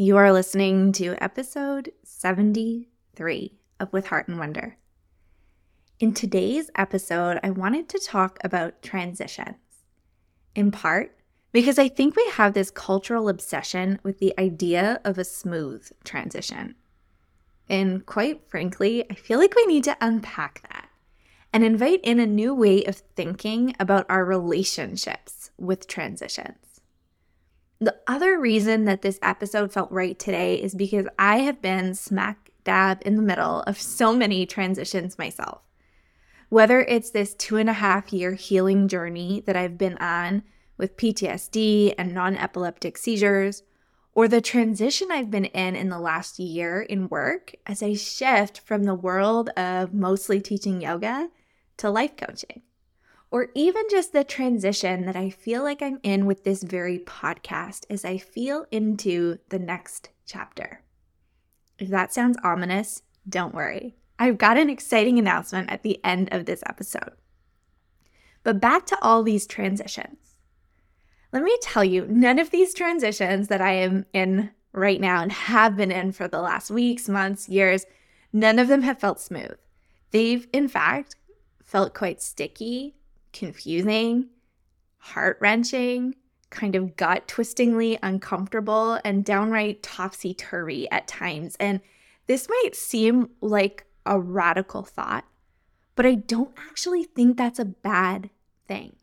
You are listening to episode 73 of With Heart and Wonder. In today's episode, I wanted to talk about transitions. In part, because I think we have this cultural obsession with the idea of a smooth transition. And quite frankly, I feel like we need to unpack that and invite in a new way of thinking about our relationships with transitions. The other reason that this episode felt right today is because I have been smack dab in the middle of so many transitions myself. Whether it's this two and a half year healing journey that I've been on with PTSD and non epileptic seizures, or the transition I've been in in the last year in work as I shift from the world of mostly teaching yoga to life coaching or even just the transition that I feel like I'm in with this very podcast as I feel into the next chapter. If that sounds ominous, don't worry. I've got an exciting announcement at the end of this episode. But back to all these transitions. Let me tell you, none of these transitions that I am in right now and have been in for the last weeks, months, years, none of them have felt smooth. They've, in fact, felt quite sticky confusing, heart wrenching, kind of gut twistingly uncomfortable, and downright topsy turvy at times. And this might seem like a radical thought, but I don't actually think that's a bad thing.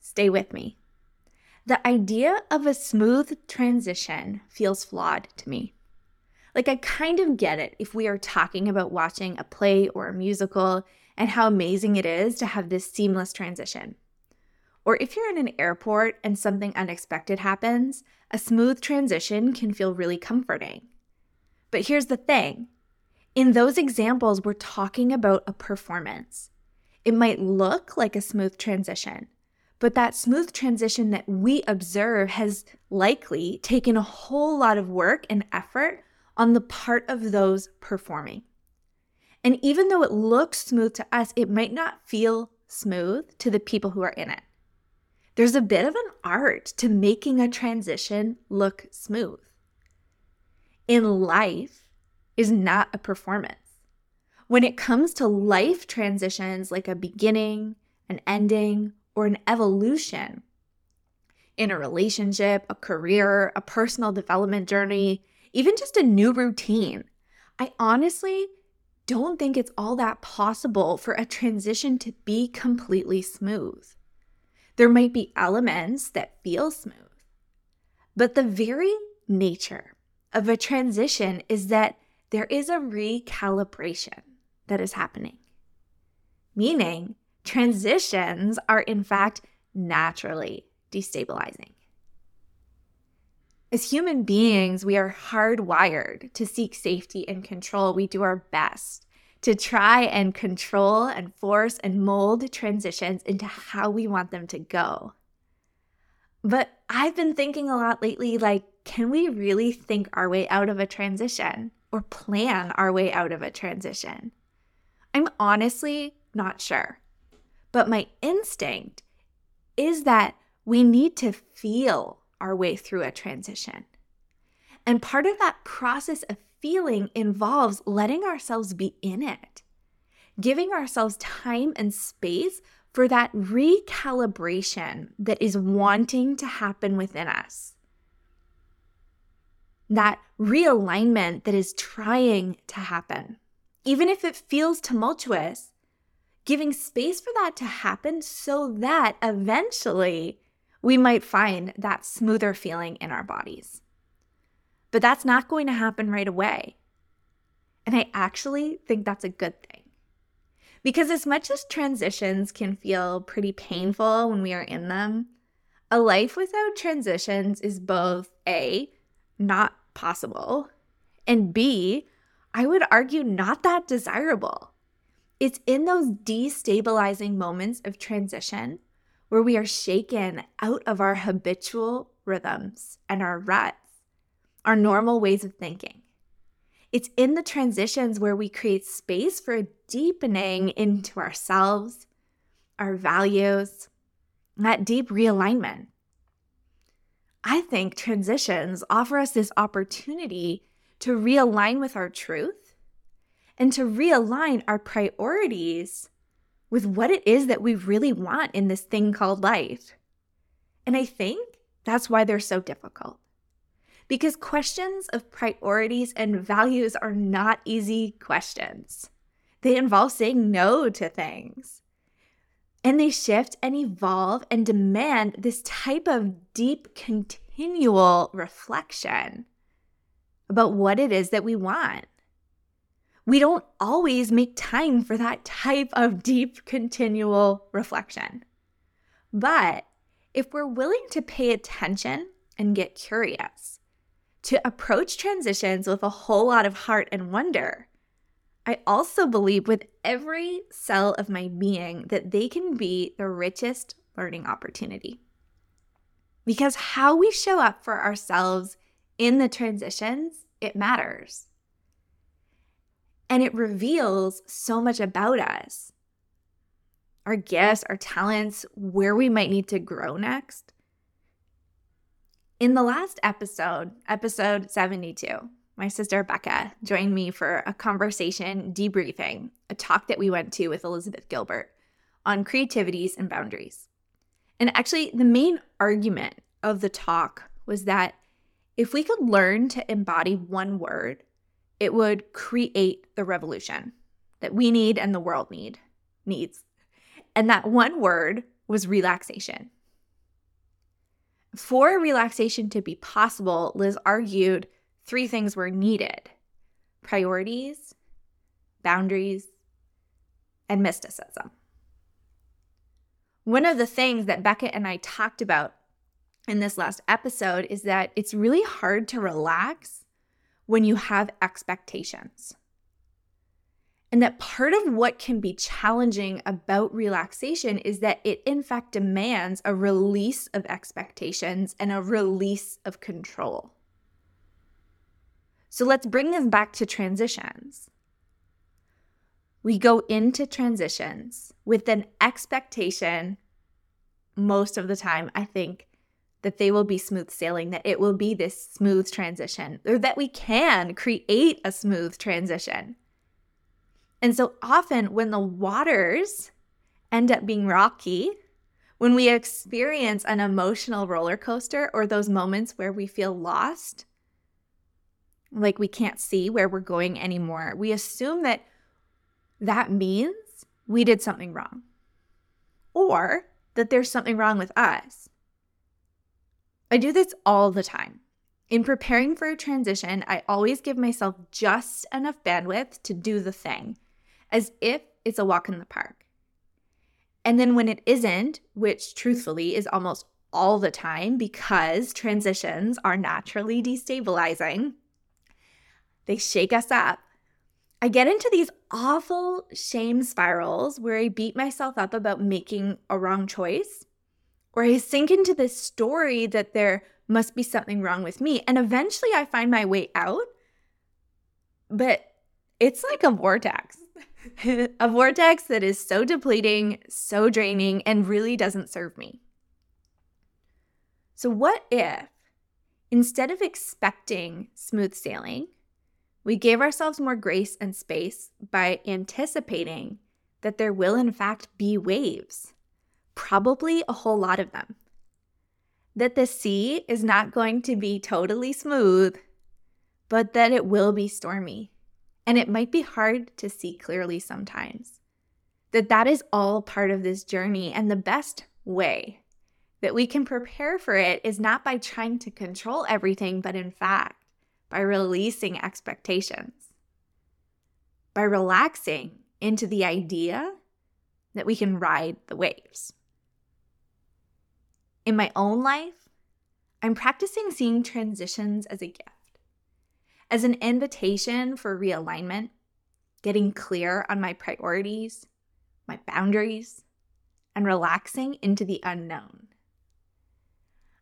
Stay with me. The idea of a smooth transition feels flawed to me. Like, I kind of get it if we are talking about watching a play or a musical and how amazing it is to have this seamless transition. Or if you're in an airport and something unexpected happens, a smooth transition can feel really comforting. But here's the thing in those examples, we're talking about a performance. It might look like a smooth transition, but that smooth transition that we observe has likely taken a whole lot of work and effort on the part of those performing. And even though it looks smooth to us, it might not feel smooth to the people who are in it. There's a bit of an art to making a transition look smooth. In life is not a performance. When it comes to life transitions like a beginning, an ending, or an evolution, in a relationship, a career, a personal development journey, even just a new routine, I honestly don't think it's all that possible for a transition to be completely smooth. There might be elements that feel smooth, but the very nature of a transition is that there is a recalibration that is happening. Meaning, transitions are in fact naturally destabilizing. As human beings, we are hardwired to seek safety and control. We do our best to try and control and force and mold transitions into how we want them to go. But I've been thinking a lot lately like, can we really think our way out of a transition or plan our way out of a transition? I'm honestly not sure. But my instinct is that we need to feel our way through a transition. And part of that process of feeling involves letting ourselves be in it, giving ourselves time and space for that recalibration that is wanting to happen within us. That realignment that is trying to happen. Even if it feels tumultuous, giving space for that to happen so that eventually we might find that smoother feeling in our bodies. But that's not going to happen right away. And I actually think that's a good thing. Because as much as transitions can feel pretty painful when we are in them, a life without transitions is both A, not possible. And B, I would argue not that desirable. It's in those destabilizing moments of transition where we are shaken out of our habitual rhythms and our ruts, our normal ways of thinking. It's in the transitions where we create space for a deepening into ourselves, our values, that deep realignment. I think transitions offer us this opportunity to realign with our truth and to realign our priorities with what it is that we really want in this thing called life. And I think that's why they're so difficult. Because questions of priorities and values are not easy questions. They involve saying no to things. And they shift and evolve and demand this type of deep, continual reflection about what it is that we want. We don't always make time for that type of deep, continual reflection. But if we're willing to pay attention and get curious, to approach transitions with a whole lot of heart and wonder, I also believe with every cell of my being that they can be the richest learning opportunity. Because how we show up for ourselves in the transitions, it matters. And it reveals so much about us our gifts, our talents, where we might need to grow next. In the last episode, episode 72, my sister Becca joined me for a conversation debriefing, a talk that we went to with Elizabeth Gilbert on creativities and boundaries. And actually, the main argument of the talk was that if we could learn to embody one word, it would create the revolution that we need and the world need needs. And that one word was relaxation. For relaxation to be possible, Liz argued three things were needed priorities, boundaries, and mysticism. One of the things that Becca and I talked about in this last episode is that it's really hard to relax when you have expectations. And that part of what can be challenging about relaxation is that it, in fact, demands a release of expectations and a release of control. So let's bring this back to transitions. We go into transitions with an expectation, most of the time, I think, that they will be smooth sailing, that it will be this smooth transition, or that we can create a smooth transition. And so often, when the waters end up being rocky, when we experience an emotional roller coaster or those moments where we feel lost, like we can't see where we're going anymore, we assume that that means we did something wrong or that there's something wrong with us. I do this all the time. In preparing for a transition, I always give myself just enough bandwidth to do the thing, as if it's a walk in the park. And then when it isn't, which truthfully is almost all the time because transitions are naturally destabilizing, they shake us up. I get into these awful shame spirals where I beat myself up about making a wrong choice, or I sink into this story that there must be something wrong with me. And eventually I find my way out, but it's like a vortex. a vortex that is so depleting, so draining, and really doesn't serve me. So, what if instead of expecting smooth sailing, we gave ourselves more grace and space by anticipating that there will, in fact, be waves, probably a whole lot of them. That the sea is not going to be totally smooth, but that it will be stormy. And it might be hard to see clearly sometimes. That that is all part of this journey. And the best way that we can prepare for it is not by trying to control everything, but in fact, by releasing expectations, by relaxing into the idea that we can ride the waves. In my own life, I'm practicing seeing transitions as a gift. as an invitation for realignment, getting clear on my priorities, my boundaries, and relaxing into the unknown.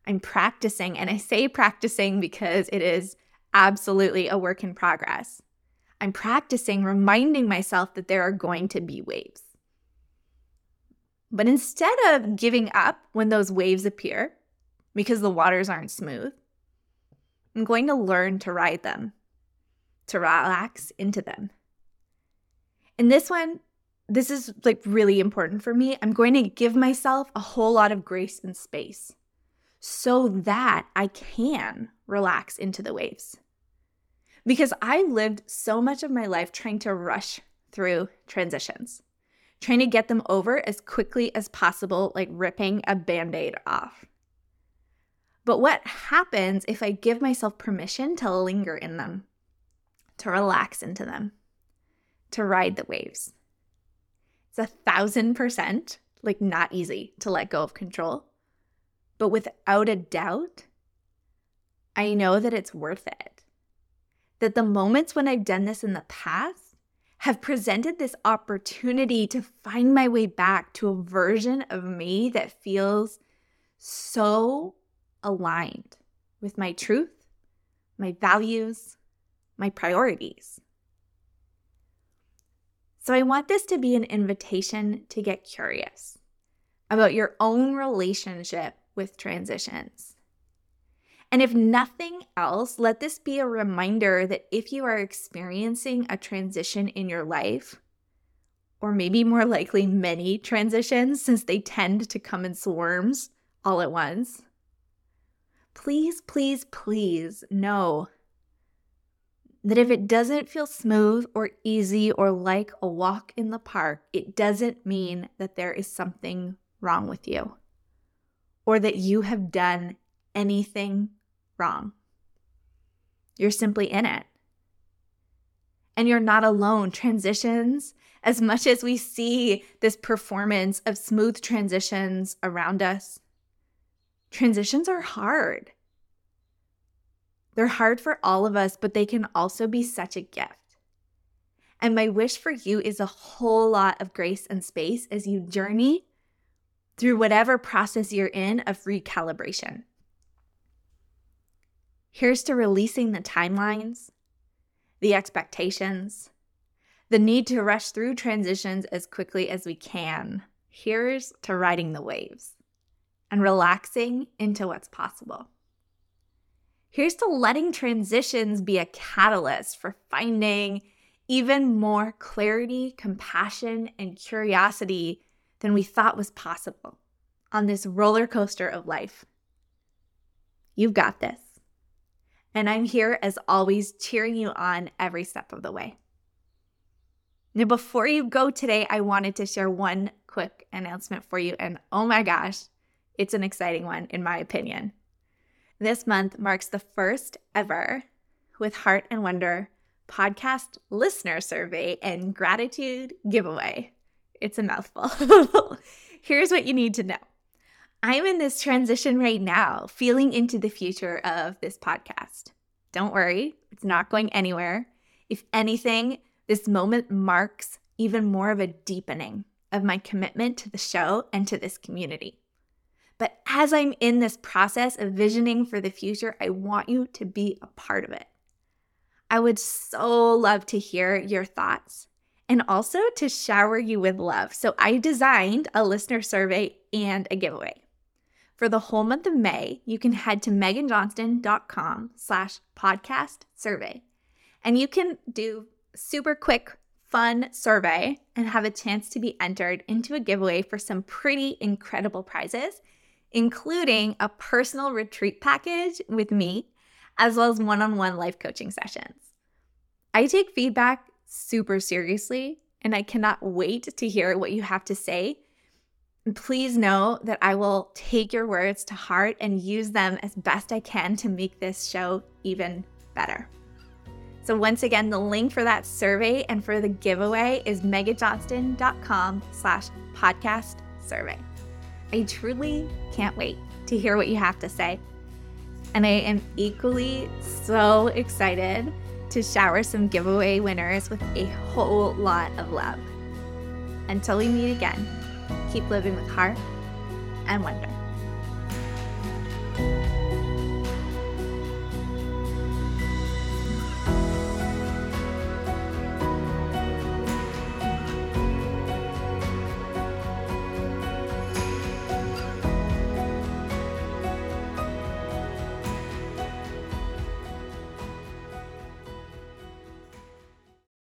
I'm practicing, and I say practicing because it is absolutely a work in progress. I'm practicing reminding myself that there are going to be waves. But instead of giving up when those waves appear because the waters aren't smooth, I'm going to learn to ride them, to relax into them. And this one, this is like really important for me. I'm going to give myself a whole lot of grace and space so that I can relax into the waves because I lived so much of my life trying to rush through transitions, trying to get them over as quickly as possible, like ripping a band aid off. But what happens if I give myself permission to linger in them, to relax into them, to ride the waves? It's a thousand percent like not easy to let go of control. But without a doubt, I know that it's worth it that the moments when I've done this in the past have presented this opportunity to find my way back to a version of me that feels so aligned with my truth, my values, my priorities. So, I want this to be an invitation to get curious about your own relationship with transitions. And if nothing else, let this be a reminder that if you are experiencing a transition in your life, or maybe more likely many transitions since they tend to come in swarms all at once, please, please, please know that if it doesn't feel smooth or easy or like a walk in the park, it doesn't mean that there is something wrong with you or that you have done anything wrong. You're simply in it. And you're not alone. Transitions, as much as we see this performance of smooth transitions around us, transitions are hard. They're hard for all of us, but they can also be such a gift. And my wish for you is a whole lot of grace and space as you journey through whatever process you're in of recalibration. Here's to releasing the timelines, the expectations, the need to rush through transitions as quickly as we can. Here's to riding the waves and relaxing into what's possible. Here's to letting transitions be a catalyst for finding even more clarity, compassion, and curiosity than we thought was possible on this roller coaster of life. You've got this and I'm here as always, cheering you on every step of the way. Now, before you go today, I wanted to share one quick announcement for you. And oh my gosh, it's an exciting one, in my opinion. This month marks the first ever with Heart and Wonder podcast listener survey and gratitude giveaway. It's a mouthful. Here's what you need to know I'm in this transition right now, feeling into the future of this podcast. Don't worry, it's not going anywhere. If anything, this moment marks even more of a deepening of my commitment to the show and to this community. But as I'm in this process of visioning for the future, I want you to be a part of it. I would so love to hear your thoughts and also to shower you with love. So I designed a listener survey and a giveaway. For the whole month of May, you can head to meghanjohnston.com slash podcast survey. And you can do super quick, fun survey and have a chance to be entered into a giveaway for some pretty incredible prizes, including a personal retreat package with me, as well as one-on-one life coaching sessions. I take feedback super seriously, and I cannot wait to hear what you have to say please know that I will take your words to heart and use them as best I can to make this show even better. So once again, the link for that survey and for the giveaway is meghanjohnston.com slash podcast survey. I truly can't wait to hear what you have to say. And I am equally so excited to shower some giveaway winners with a whole lot of love. Until we meet again, keep living with heart and wonder.